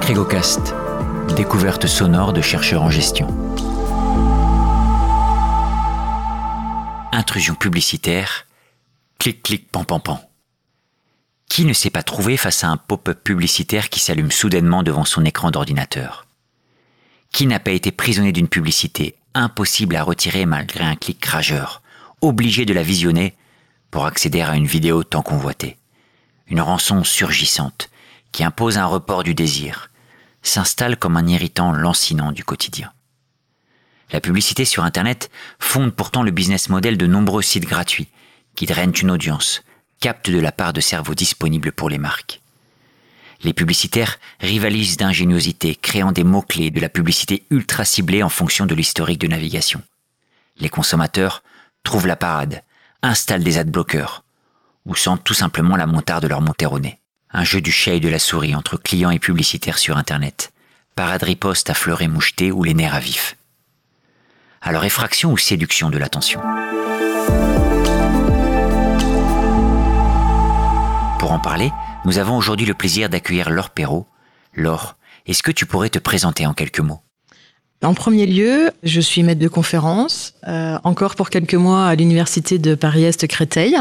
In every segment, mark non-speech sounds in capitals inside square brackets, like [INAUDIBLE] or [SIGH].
Crégocast, découverte sonore de chercheurs en gestion. Intrusion publicitaire, clic clic pan pan pan. Qui ne s'est pas trouvé face à un pop-up publicitaire qui s'allume soudainement devant son écran d'ordinateur? Qui n'a pas été prisonnier d'une publicité impossible à retirer malgré un clic rageur, obligé de la visionner pour accéder à une vidéo tant convoitée Une rançon surgissante qui impose un report du désir, s'installe comme un irritant lancinant du quotidien. La publicité sur Internet fonde pourtant le business model de nombreux sites gratuits qui drainent une audience, captent de la part de cerveaux disponibles pour les marques. Les publicitaires rivalisent d'ingéniosité, créant des mots-clés de la publicité ultra ciblée en fonction de l'historique de navigation. Les consommateurs trouvent la parade, installent des adblockers, ou sentent tout simplement la montarde de leur monter au nez un jeu du chat et de la souris entre clients et publicitaires sur Internet, parade riposte à fleuret moucheté ou les nerfs à vif. Alors effraction ou séduction de l'attention? Pour en parler, nous avons aujourd'hui le plaisir d'accueillir Laure Perrault. Laure, est-ce que tu pourrais te présenter en quelques mots? En premier lieu, je suis maître de conférence, euh, encore pour quelques mois à l'université de Paris-Est Créteil,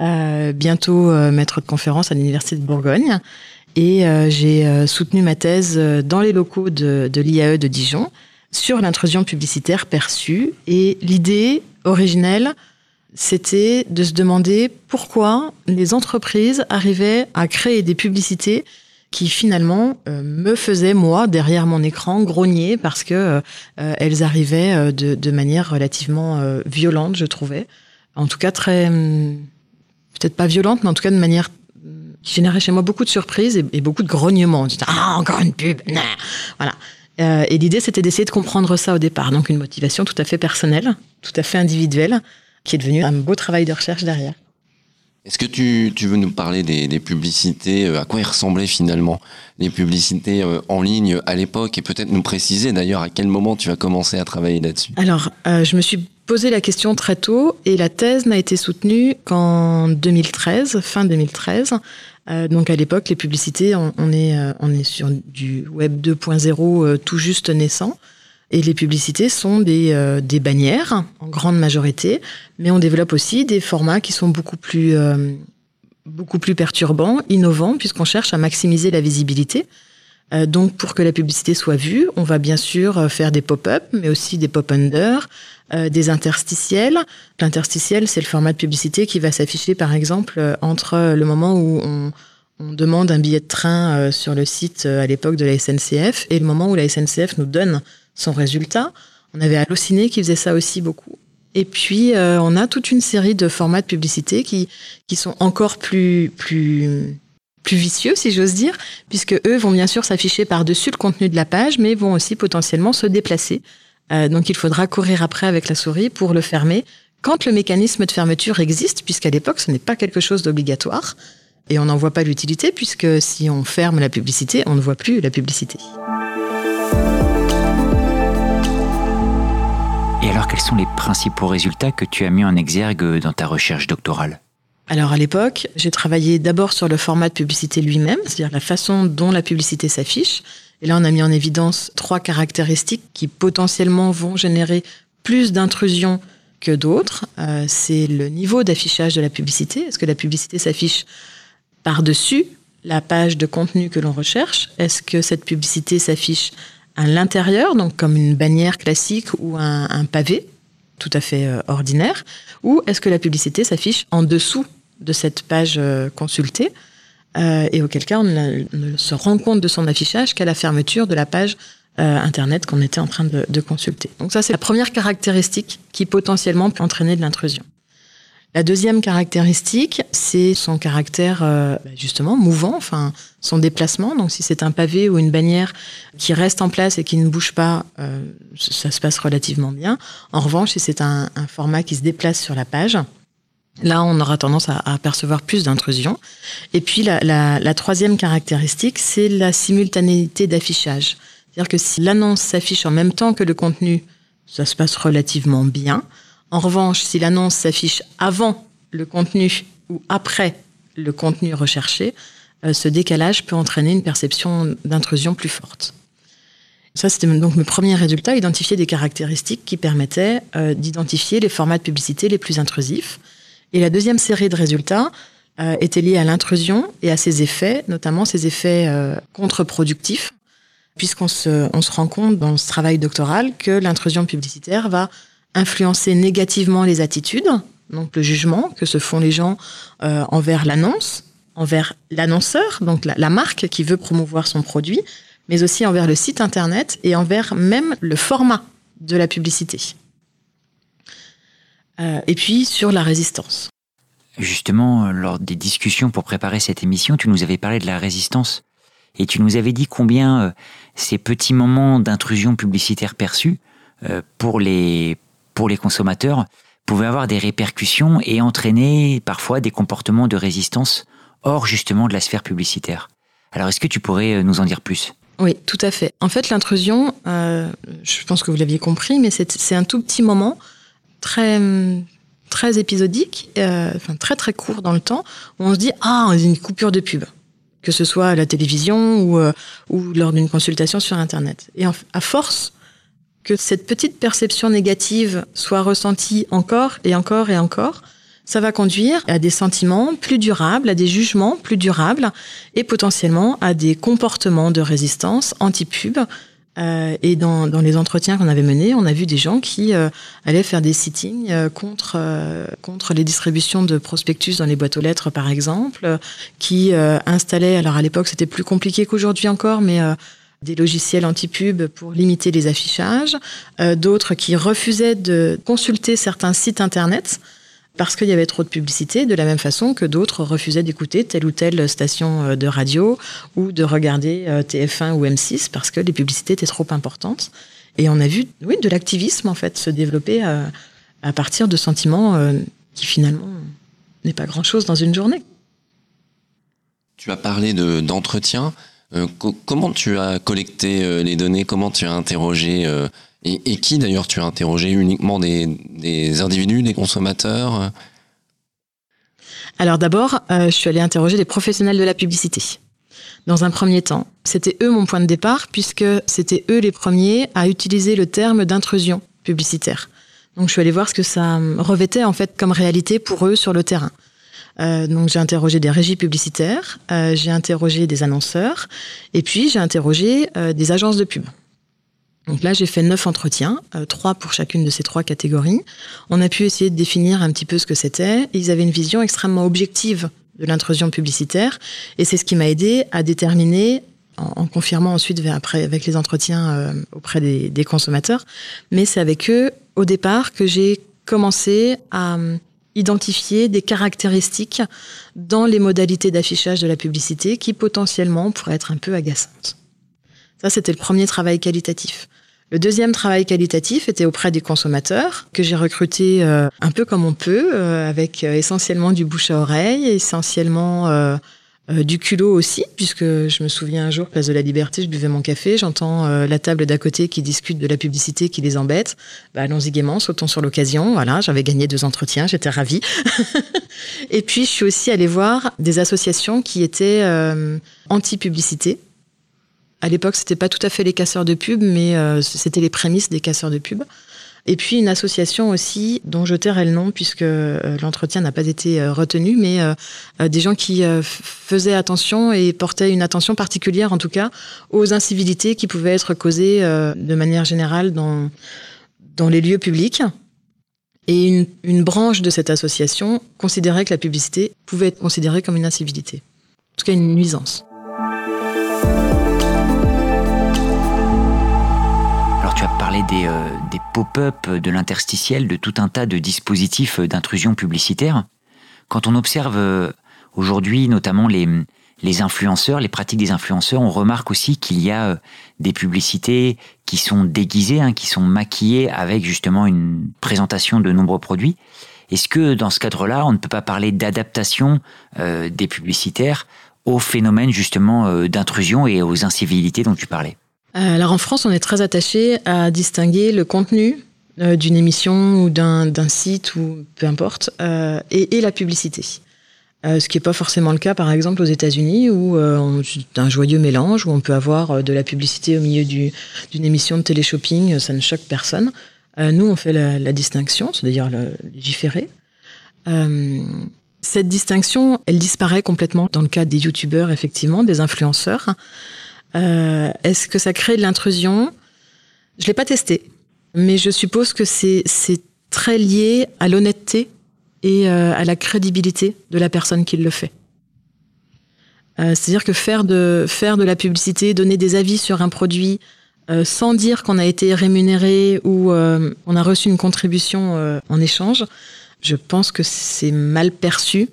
euh, bientôt euh, maître de conférence à l'université de Bourgogne, et j'ai soutenu ma thèse dans les locaux de, de l'IAE de Dijon sur l'intrusion publicitaire perçue. Et l'idée originelle, c'était de se demander pourquoi les entreprises arrivaient à créer des publicités qui finalement euh, me faisaient moi derrière mon écran grogner parce que euh, euh, elles arrivaient de, de, manière relativement violente, je trouvais. En tout cas très hum, peut-être pas violente, mais en tout cas de manière hum, qui générait chez moi beaucoup de surprises et, beaucoup de grognements. ah encore une pub, voilà. et l'idée c'était d'essayer de comprendre ça au départ, donc une motivation tout à fait personnelle, tout à fait individuelle, qui est devenue un beau travail de recherche derrière. Est-ce que tu, veux nous parler des, publicités, euh, à quoi ils ressemblaient finalement les publicités euh, en ligne à l'époque et peut-être nous préciser d'ailleurs à quel moment tu as commencé à travailler là-dessus? Alors, euh, je me suis posé la question très tôt et la thèse n'a été soutenue qu'en 2013, fin 2013. donc à l'époque, les publicités, on est sur du web 2.0 tout juste naissant. Et les publicités sont des, euh, des bannières, en grande majorité, mais on développe aussi des formats qui sont beaucoup plus, euh, beaucoup plus perturbants, innovants, puisqu'on cherche à maximiser la visibilité. Euh, donc, pour que la publicité soit vue, on va bien sûr faire des pop-up, mais aussi des pop-under, des interstitiels. L'interstitiel, c'est le format de publicité qui va s'afficher, par exemple, entre le moment où on, on demande un billet de train sur le site à l'époque de la SNCF et le moment où la SNCF nous donne son résultat. On avait Allociné qui faisait ça aussi beaucoup. Et puis, euh, on a toute une série de formats de publicité qui, qui sont encore plus, plus, plus vicieux, si j'ose dire, puisque eux vont bien sûr s'afficher par-dessus le contenu de la page, mais vont aussi potentiellement se déplacer. Euh, donc, il faudra courir après avec la souris pour le fermer quand le mécanisme de fermeture existe, puisqu'à l'époque, ce n'est pas quelque chose d'obligatoire. Et on n'en voit pas l'utilité, puisque si on ferme la publicité, on ne voit plus la publicité. Et alors, quels sont les principaux résultats que tu as mis en exergue dans ta recherche doctorale? Alors à l'époque, j'ai travaillé d'abord sur le format de publicité lui-même, c'est-à-dire la façon dont la publicité s'affiche. Et là, on a mis en évidence trois caractéristiques qui potentiellement vont générer plus d'intrusion que d'autres. Euh, c'est le niveau d'affichage de la publicité. Est-ce que la publicité s'affiche par-dessus la page de contenu que l'on recherche? Est-ce que cette publicité s'affiche à l'intérieur, donc comme une bannière classique ou un, pavé tout à fait euh, ordinaire, ou est-ce que la publicité s'affiche en dessous de cette page euh, consultée euh, et auquel cas on ne, se rend compte de son affichage qu'à la fermeture de la page internet qu'on était en train de, de consulter. Donc ça c'est la première caractéristique qui potentiellement peut entraîner de l'intrusion. La deuxième caractéristique, c'est son caractère euh, bah, justement mouvant, enfin son déplacement. Donc si c'est un pavé ou une bannière qui reste en place et qui ne bouge pas, euh, ça se passe relativement bien. En revanche, si c'est un, format qui se déplace sur la page, là on aura tendance à, apercevoir plus d'intrusion. Et puis la, la troisième caractéristique, c'est la simultanéité d'affichage. C'est-à-dire que si l'annonce s'affiche en même temps que le contenu, ça se passe relativement bien. En revanche, si l'annonce s'affiche avant le contenu ou après le contenu recherché, euh, ce décalage peut entraîner une perception d'intrusion plus forte. Ça, c'était donc mes premiers résultats, identifier des caractéristiques qui permettaient euh, d'identifier les formats de publicité les plus intrusifs. Et la deuxième série de résultats euh, était liée à l'intrusion et à ses effets, notamment ses effets contre-productifs, puisqu'on se, rend compte dans ce travail doctoral que l'intrusion publicitaire va influencer négativement les attitudes, donc le jugement que se font les gens envers l'annonce, envers l'annonceur, donc la, marque qui veut promouvoir son produit, mais aussi envers le site internet et envers même le format de la publicité. Euh, et puis sur la résistance. Justement, lors des discussions pour préparer cette émission, tu nous avais parlé de la résistance et tu nous avais dit combien euh, ces petits moments d'intrusion publicitaire perçus euh, pour, les, pour les consommateurs pouvaient avoir des répercussions et entraîner parfois des comportements de résistance hors justement de la sphère publicitaire. Alors est-ce que tu pourrais euh, nous en dire plus? Oui, tout à fait. En fait, l'intrusion, euh, je pense que vous l'aviez compris, mais c'est un tout petit moment très très épisodique, euh, enfin très très court dans le temps, où on se dit ah, on a une coupure de pub, que ce soit à la télévision ou lors d'une consultation sur Internet. Et à force que cette petite perception négative soit ressentie encore et encore et encore, ça va conduire à des sentiments plus durables, à des jugements plus durables et potentiellement à des comportements de résistance anti-pub. Euh, et dans, dans, les entretiens qu'on avait menés, on a vu des gens qui euh, allaient faire des sittings euh, contre, euh, contre les distributions de prospectus dans les boîtes aux lettres, par exemple, qui installaient, alors à l'époque c'était plus compliqué qu'aujourd'hui encore, mais des logiciels anti-pub pour limiter les affichages, d'autres qui refusaient de consulter certains sites internet parce qu'il y avait trop de publicité, de la même façon que d'autres refusaient d'écouter telle ou telle station euh, de radio ou de regarder euh, TF1 ou M6 parce que les publicités étaient trop importantes. Et on a vu, oui, de l'activisme en fait se développer à, euh, à partir de sentiments qui finalement n'est pas grand-chose dans une journée. Tu as parlé d'entretien. Comment tu as collecté les données? Comment tu as interrogé et, qui d'ailleurs tu as interrogé? Uniquement des, individus, des consommateurs Alors d'abord, euh, je suis allée interroger des professionnels de la publicité. Dans un premier temps, c'était eux mon point de départ puisque c'était eux les premiers à utiliser le terme d'intrusion publicitaire. Donc je suis allée voir ce que ça revêtait en fait comme réalité pour eux sur le terrain. Euh, donc j'ai interrogé des régies publicitaires, euh, j'ai interrogé des annonceurs, et puis j'ai interrogé des agences de pub. Donc là, j'ai fait neuf entretiens, euh, trois pour chacune de ces trois catégories. On a pu essayer de définir un petit peu ce que c'était. Ils avaient une vision extrêmement objective de l'intrusion publicitaire, et c'est ce qui m'a aidé à déterminer, en, confirmant ensuite après avec les entretiens euh, auprès des, des, consommateurs, mais c'est avec eux au départ que j'ai commencé à euh, identifier des caractéristiques dans les modalités d'affichage de la publicité qui potentiellement pourraient être un peu agaçantes. Ça, c'était le premier travail qualitatif. Le deuxième travail qualitatif était auprès des consommateurs, que j'ai recruté euh, un peu comme on peut, euh, avec euh, essentiellement du bouche à oreille, essentiellement du culot aussi, puisque je me souviens un jour, place de la Liberté, je buvais mon café, j'entends la table d'à côté qui discute de la publicité qui les embête. Bah, allons-y gaiement, sautons sur l'occasion. Voilà, j'avais gagné deux entretiens, j'étais ravie. [LAUGHS] Et puis, je suis aussi allée voir des associations qui étaient anti-publicité à l'époque, c'était pas tout à fait les casseurs de pub, mais euh, c'était les prémices des casseurs de pub. Et puis une association aussi dont je tairai le nom puisque euh, l'entretien n'a pas été euh, retenu, mais des gens qui faisaient attention et portaient une attention particulière, en tout cas, aux incivilités qui pouvaient être causées de manière générale dans dans les lieux publics. Et une branche de cette association considérait que la publicité pouvait être considérée comme une incivilité, en tout cas une nuisance. Euh, des, pop-up, de l'interstitiel, de tout un tas de dispositifs d'intrusion publicitaire. Quand on observe euh, aujourd'hui notamment les, influenceurs, les pratiques des influenceurs, on remarque aussi qu'il y a euh, des publicités qui sont déguisées, hein, qui sont maquillées avec justement une présentation de nombreux produits. Est-ce que dans ce cadre-là, on ne peut pas parler d'adaptation des publicitaires au phénomène justement d'intrusion et aux incivilités dont tu parlais? euh, alors en France, on est très attaché à distinguer le contenu d'une émission ou d'un site ou peu importe, et, et, la publicité. ce qui n'est pas forcément le cas, par exemple, aux États-Unis, où c'est un joyeux mélange, où on peut avoir de la publicité au milieu d'une émission de télé-shopping, ça ne choque personne. nous, on fait la, la distinction, c'est-à-dire légiférer. Cette distinction, elle disparaît complètement dans le cas des youtubeurs, effectivement, des influenceurs. Euh, est-ce que ça crée de l'intrusion? Je l'ai pas testé, mais je suppose que c'est très lié à l'honnêteté et euh, à la crédibilité de la personne qui le fait. Euh, c'est-à-dire que faire de, la publicité, donner des avis sur un produit sans dire qu'on a été rémunéré ou on a reçu une contribution en échange, je pense que c'est mal perçu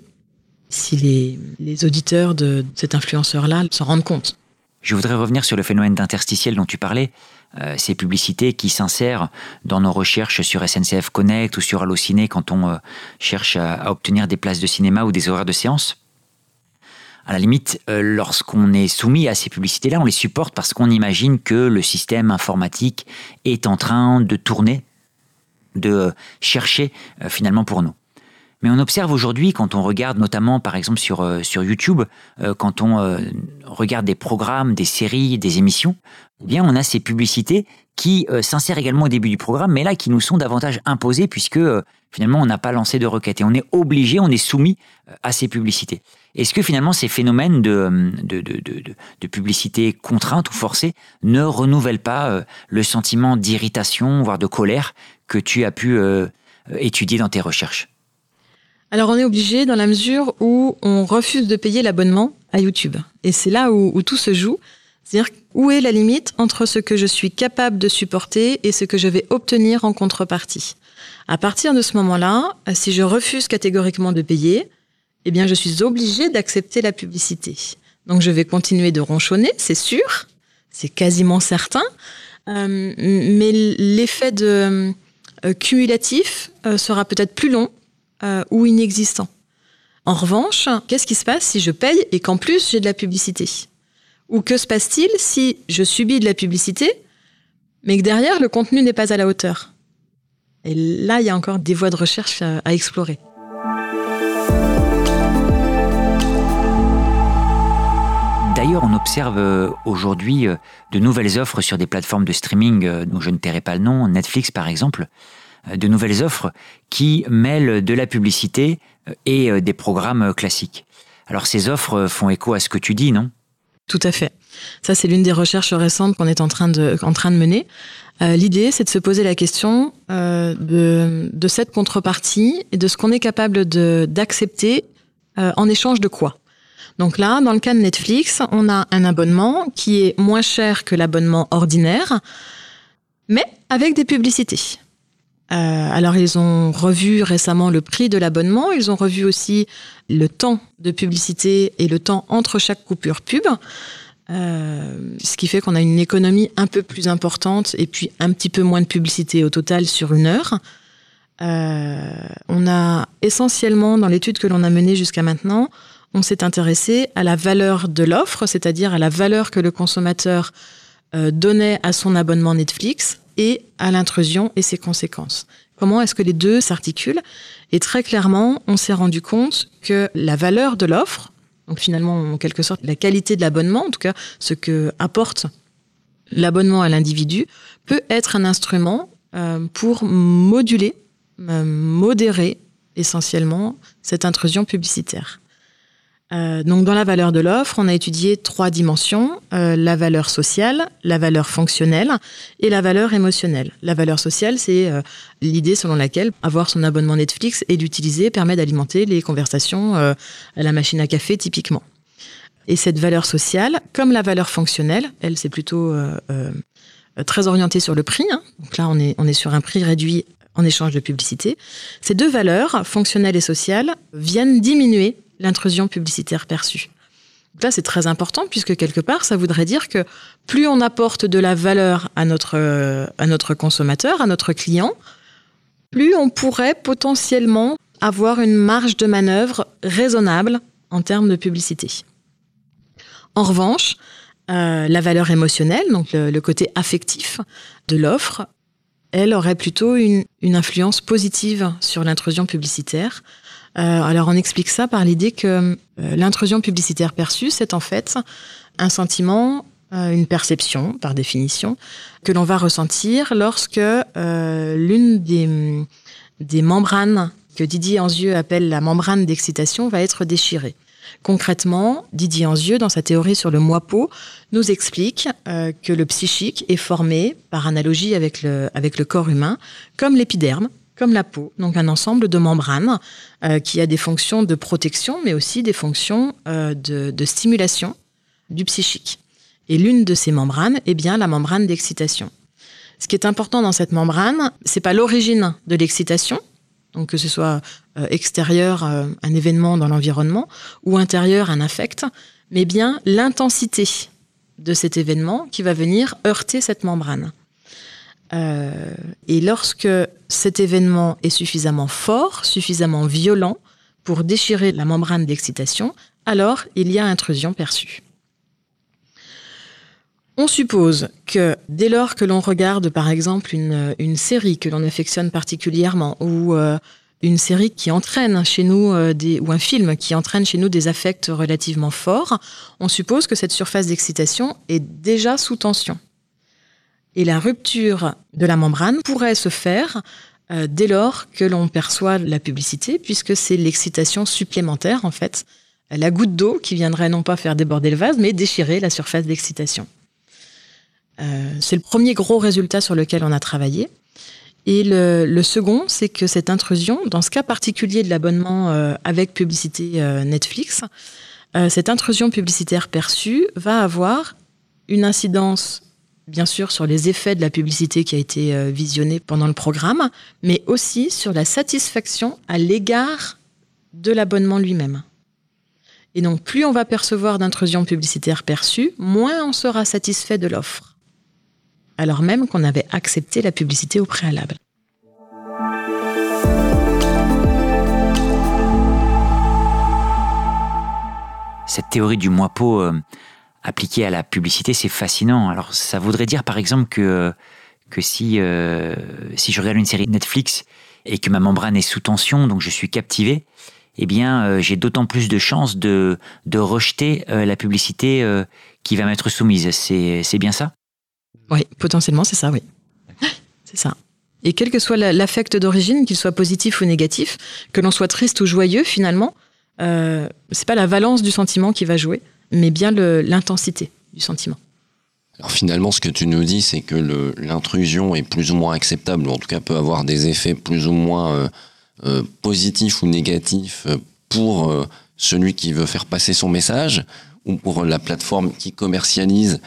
si les, les auditeurs de cet influenceur-là s'en rendent compte. Je voudrais revenir sur le phénomène d'interstitiel dont tu parlais, euh, ces publicités qui s'insèrent dans nos recherches sur SNCF Connect ou sur Allociné quand on euh, cherche à, obtenir des places de cinéma ou des horaires de séance. À la limite, euh, lorsqu'on est soumis à ces publicités-là, on les supporte parce qu'on imagine que le système informatique est en train de tourner de chercher finalement pour nous. Mais on observe aujourd'hui, quand on regarde notamment par exemple sur, euh, sur YouTube, quand on regarde des programmes, des séries, des émissions, eh bien on a ces publicités qui s'insèrent également au début du programme, mais là qui nous sont davantage imposées puisque finalement on n'a pas lancé de requête et on est obligé, on est soumis à ces publicités. Est-ce que finalement ces phénomènes de, de, de, de, publicité contrainte ou forcée ne renouvellent pas le sentiment d'irritation, voire de colère que tu as pu euh, étudier dans tes recherches? Alors on est obligé dans la mesure où on refuse de payer l'abonnement à YouTube. Et c'est là où, tout se joue. C'est-à-dire où est la limite entre ce que je suis capable de supporter et ce que je vais obtenir en contrepartie? À partir de ce moment-là, si je refuse catégoriquement de payer, eh bien je suis obligé d'accepter la publicité. Donc je vais continuer de ronchonner, c'est sûr, c'est quasiment certain, euh, mais l'effet euh, cumulatif euh, sera peut-être plus long euh, ou inexistant. En revanche, qu'est-ce qui se passe si je paye et qu'en plus j'ai de la publicité? Ou que se passe-t-il si je subis de la publicité, mais que derrière le contenu n'est pas à la hauteur? Et là, il y a encore des voies de recherche à, explorer. D'ailleurs, on observe aujourd'hui de nouvelles offres sur des plateformes de streaming dont je ne tairai pas le nom, Netflix par exemple, euh, de nouvelles offres qui mêlent de la publicité euh, et euh, des programmes classiques. Alors ces offres font écho à ce que tu dis, non? Tout à fait. Ça, c'est l'une des recherches récentes qu'on est en train de, mener. L'idée, c'est de se poser la question de, cette contrepartie et de ce qu'on est capable d'accepter en échange de quoi? Donc là, dans le cas de Netflix, on a un abonnement qui est moins cher que l'abonnement ordinaire, mais avec des publicités. Euh, alors ils ont revu récemment le prix de l'abonnement, ils ont revu aussi le temps de publicité et le temps entre chaque coupure pub, euh, ce qui fait qu'on a une économie un peu plus importante et puis un petit peu moins de publicité au total sur une heure. Euh, on a essentiellement, dans l'étude que l'on a menée jusqu'à maintenant, on s'est intéressé à la valeur de l'offre, c'est-à-dire à la valeur que le consommateur donnait à son abonnement Netflix et à l'intrusion et ses conséquences. Comment est-ce que les deux s'articulent? Et très clairement, on s'est rendu compte que la valeur de l'offre, donc finalement en quelque sorte la qualité de l'abonnement, en tout cas ce que apporte l'abonnement à l'individu, peut être un instrument euh, pour moduler, euh, modérer essentiellement cette intrusion publicitaire. Euh, donc dans la valeur de l'offre, on a étudié trois dimensions euh, la valeur sociale, la valeur fonctionnelle et la valeur émotionnelle. La valeur sociale, c'est euh, l'idée selon laquelle avoir son abonnement Netflix et l'utiliser permet d'alimenter les conversations à la machine à café typiquement. Et cette valeur sociale, comme la valeur fonctionnelle, elle c'est plutôt très orientée sur le prix. Hein. Donc là, on est on est sur un prix réduit en échange de publicité. Ces deux valeurs, fonctionnelle et sociale, viennent diminuer l'intrusion publicitaire perçue. là, c'est très important puisque quelque part, ça voudrait dire que plus on apporte de la valeur à notre, euh, à notre consommateur, à notre client, plus on pourrait potentiellement avoir une marge de manœuvre raisonnable en termes de publicité. En revanche, euh, la valeur émotionnelle, donc le côté affectif de l'offre, elle aurait plutôt une, influence positive sur l'intrusion publicitaire. Alors on explique ça par l'idée que l'intrusion publicitaire perçue, c'est en fait un sentiment, une perception par définition, que l'on va ressentir lorsque l'une des, des membranes que Didier Anzieux appelle la membrane d'excitation va être déchirée. Concrètement, Didier Anzieux, dans sa théorie sur le moi-peau, nous explique euh, que le psychique est formé, par analogie avec le, avec le corps humain, comme l'épiderme, comme la peau, donc un ensemble de membranes euh, qui a des fonctions de protection, mais aussi des fonctions euh, de, stimulation du psychique. Et l'une de ces membranes est bien la membrane d'excitation. Ce qui est important dans cette membrane, c'est pas l'origine de l'excitation, donc que ce soit euh, extérieur, un événement dans l'environnement, ou intérieur, un affect, mais bien l'intensité de cet événement qui va venir heurter cette membrane. Et lorsque cet événement est suffisamment fort, suffisamment violent pour déchirer la membrane d'excitation, alors il y a intrusion perçue. On suppose que dès lors que l'on regarde par exemple une, série que l'on affectionne particulièrement ou euh, une série qui entraîne chez nous euh, ou un film qui entraîne chez nous des affects relativement forts, on suppose que cette surface d'excitation est déjà sous tension. Et la rupture de la membrane pourrait se faire euh, dès lors que l'on perçoit la publicité, puisque c'est l'excitation supplémentaire en fait, la goutte d'eau qui viendrait non pas faire déborder le vase, mais déchirer la surface d'excitation. Euh, c'est le premier gros résultat sur lequel on a travaillé. Et le, second, c'est que cette intrusion, dans ce cas particulier de l'abonnement euh, avec publicité Netflix, cette intrusion publicitaire perçue va avoir une incidence, bien sûr, sur les effets de la publicité qui a été visionnée pendant le programme, mais aussi sur la satisfaction à l'égard de l'abonnement lui-même. Et donc, plus on va percevoir d'intrusion publicitaire perçue, moins on sera satisfait de l'offre alors même qu'on avait accepté la publicité au préalable. Cette théorie du moi-peau euh, appliquée à la publicité, c'est fascinant. Alors ça voudrait dire par exemple que, que si, euh, si je regarde une série Netflix et que ma membrane est sous tension, donc je suis captivé, eh bien euh, j'ai d'autant plus de chances de, de rejeter la publicité qui va m'être soumise. C'est bien ça? Oui, potentiellement, c'est ça, oui. [GASPS] C'est ça. Et quel que soit l'affect d'origine, qu'il soit positif ou négatif, que l'on soit triste ou joyeux, finalement, euh, c'est pas la valence du sentiment qui va jouer, mais bien l'intensité du sentiment. Alors finalement, ce que tu nous dis, c'est que l'intrusion est plus ou moins acceptable, ou en tout cas peut avoir des effets plus ou moins euh, euh, positifs ou négatifs pour celui qui veut faire passer son message, ou pour la plateforme qui commercialise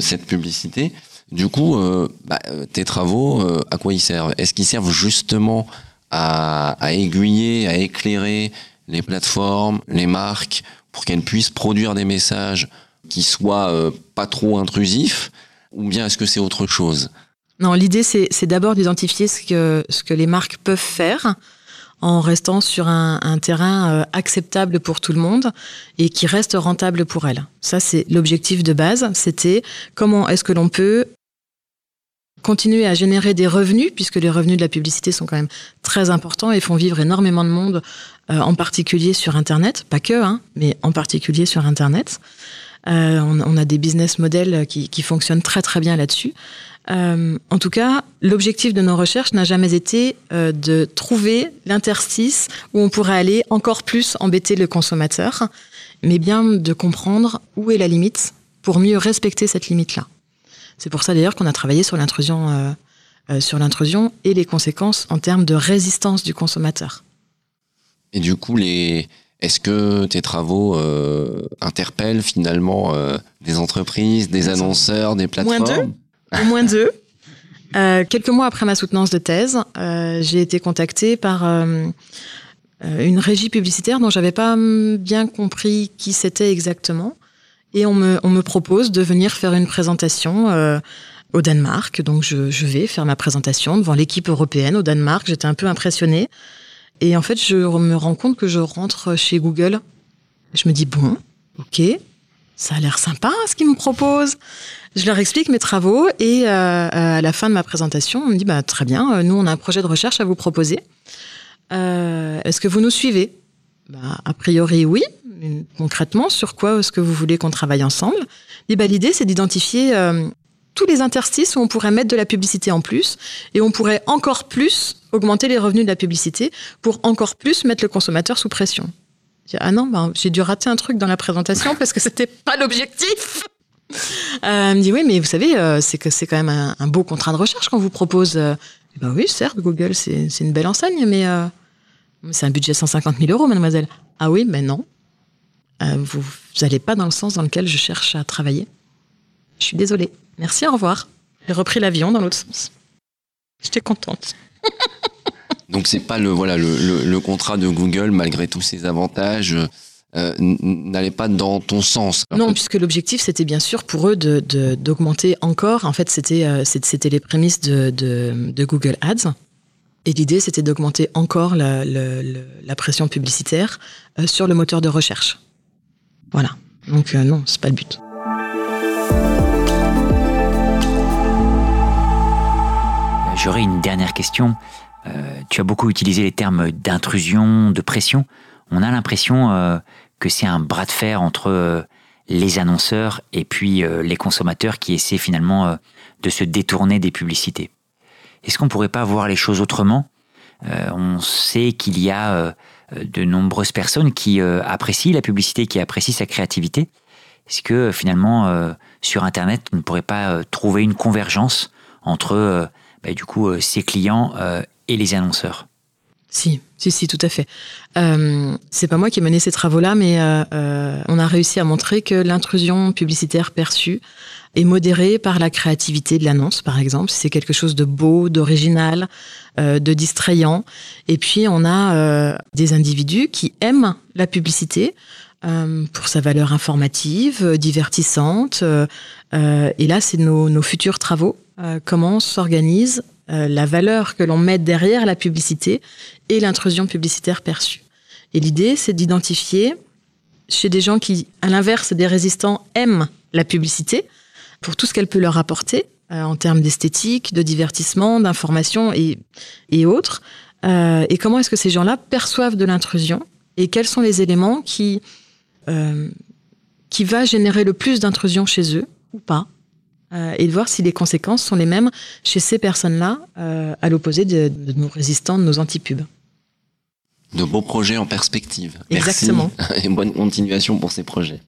cette publicité. Du coup, euh, bah, euh, tes travaux, euh, à quoi ils servent? Est-ce qu'ils servent justement à, aiguiller, à éclairer les plateformes, les marques, pour qu'elles puissent produire des messages qui soient pas trop intrusifs Ou bien est-ce que c'est autre chose? Non, l'idée c'est d'abord d'identifier ce que, ce que les marques peuvent faire en restant sur un, un terrain acceptable pour tout le monde et qui reste rentable pour elles. Ça, c'est l'objectif de base. C'était comment est-ce que l'on peut continuer à générer des revenus, puisque les revenus de la publicité sont quand même très importants et font vivre énormément de monde, euh, en particulier sur Internet, pas que, hein, mais en particulier sur Internet. Euh, on, a des business models qui, fonctionnent très très bien là-dessus. Euh, en tout cas, l'objectif de nos recherches n'a jamais été de trouver l'interstice où on pourrait aller encore plus embêter le consommateur, mais bien de comprendre où est la limite pour mieux respecter cette limite-là. C'est pour ça d'ailleurs qu'on a travaillé sur l'intrusion, sur l'intrusion et les conséquences en termes de résistance du consommateur. Et du coup, les... est-ce que tes travaux euh, interpellent finalement des entreprises, des annonceurs, des plateformes Moins deux. Au moins deux. [LAUGHS] quelques mois après ma soutenance de thèse, j'ai été contactée par une régie publicitaire dont j'avais pas bien compris qui c'était exactement et on me, on me propose de venir faire une présentation euh, au Danemark. Donc je, je, vais faire ma présentation devant l'équipe européenne au Danemark. J'étais un peu impressionnée. Et en fait, je me rends compte que je rentre chez Google. Je me dis, bon, ok, ça a l'air sympa ce qu'ils me proposent. Je leur explique mes travaux et euh, à la fin de ma présentation, on me dit bah, très bien, euh, nous on a un projet de recherche à vous proposer. Euh, est-ce que vous nous suivez? Bah, A priori oui. concrètement, sur quoi est-ce que vous voulez qu'on travaille ensemble? Et bah, L'idée c'est d'identifier tous les interstices où on pourrait mettre de la publicité en plus et on pourrait encore plus augmenter les revenus de la publicité pour encore plus mettre le consommateur sous pression. Ah non, ben, j'ai dû rater un truc dans la présentation parce que c'était pas l'objectif. Euh, elle me dit oui, mais vous savez, euh, c'est que c'est quand même un, beau contrat de recherche qu'on vous propose. Ben oui, certes, Google, c'est une belle enseigne, mais c'est un budget 150 000 euros, mademoiselle. Ah oui, mais non. vous n'allez pas dans le sens dans lequel je cherche à travailler. Je suis désolée. Merci, au revoir. J'ai repris l'avion dans l'autre sens. J'étais contente. [LAUGHS] Donc c'est pas le voilà le, contrat de Google malgré tous ses avantages euh, n'allait pas dans ton sens. Non, puisque l'objectif c'était bien sûr pour eux de d'augmenter encore. En fait, c'était euh, c'était les prémices de, de, Google Ads. Et l'idée, c'était d'augmenter encore la, la, pression publicitaire euh, sur le moteur de recherche. Voilà. Donc non, c'est pas le but. J'aurais une dernière question. Euh, tu as beaucoup utilisé les termes d'intrusion, de pression. On a l'impression euh, que c'est un bras de fer entre euh, les annonceurs et puis les consommateurs qui essaient finalement de se détourner des publicités. Est-ce qu'on pourrait pas voir les choses autrement? On sait qu'il y a de nombreuses personnes qui apprécient la publicité, qui apprécient sa créativité. Est-ce que finalement sur Internet on ne pourrait pas trouver une convergence entre bah, du coup ses clients et les annonceurs. Si, si, si, tout à fait. Euh, c'est pas moi qui ai mené ces travaux-là, mais euh, euh, on a réussi à montrer que l'intrusion publicitaire perçue est modérée par la créativité de l'annonce, par exemple. C'est quelque chose de beau, d'original, euh, de distrayant. Et puis, on a des individus qui aiment la publicité pour sa valeur informative, divertissante. et là, c'est nos, nos futurs travaux. Comment s'organise euh, la valeur que l'on met derrière la publicité et l'intrusion publicitaire perçue. Et l'idée, c'est d'identifier chez des gens qui, à l'inverse des résistants, aiment la publicité pour tout ce qu'elle peut leur apporter euh, en termes d'esthétique, de divertissement, d'information et, et autres. Euh, et comment est-ce que ces gens-là perçoivent de l'intrusion et quels sont les éléments qui, qui va générer le plus d'intrusion chez eux ou pas euh, et de voir si les conséquences sont les mêmes chez ces personnes-là, euh, à l'opposé de, nos résistants, de nos antipubes. De beaux projets en perspective. Exactement. Merci [LAUGHS] et bonne continuation pour ces projets.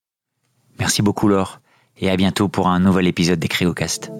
Merci beaucoup Laure et à bientôt pour un nouvel épisode des Créocast.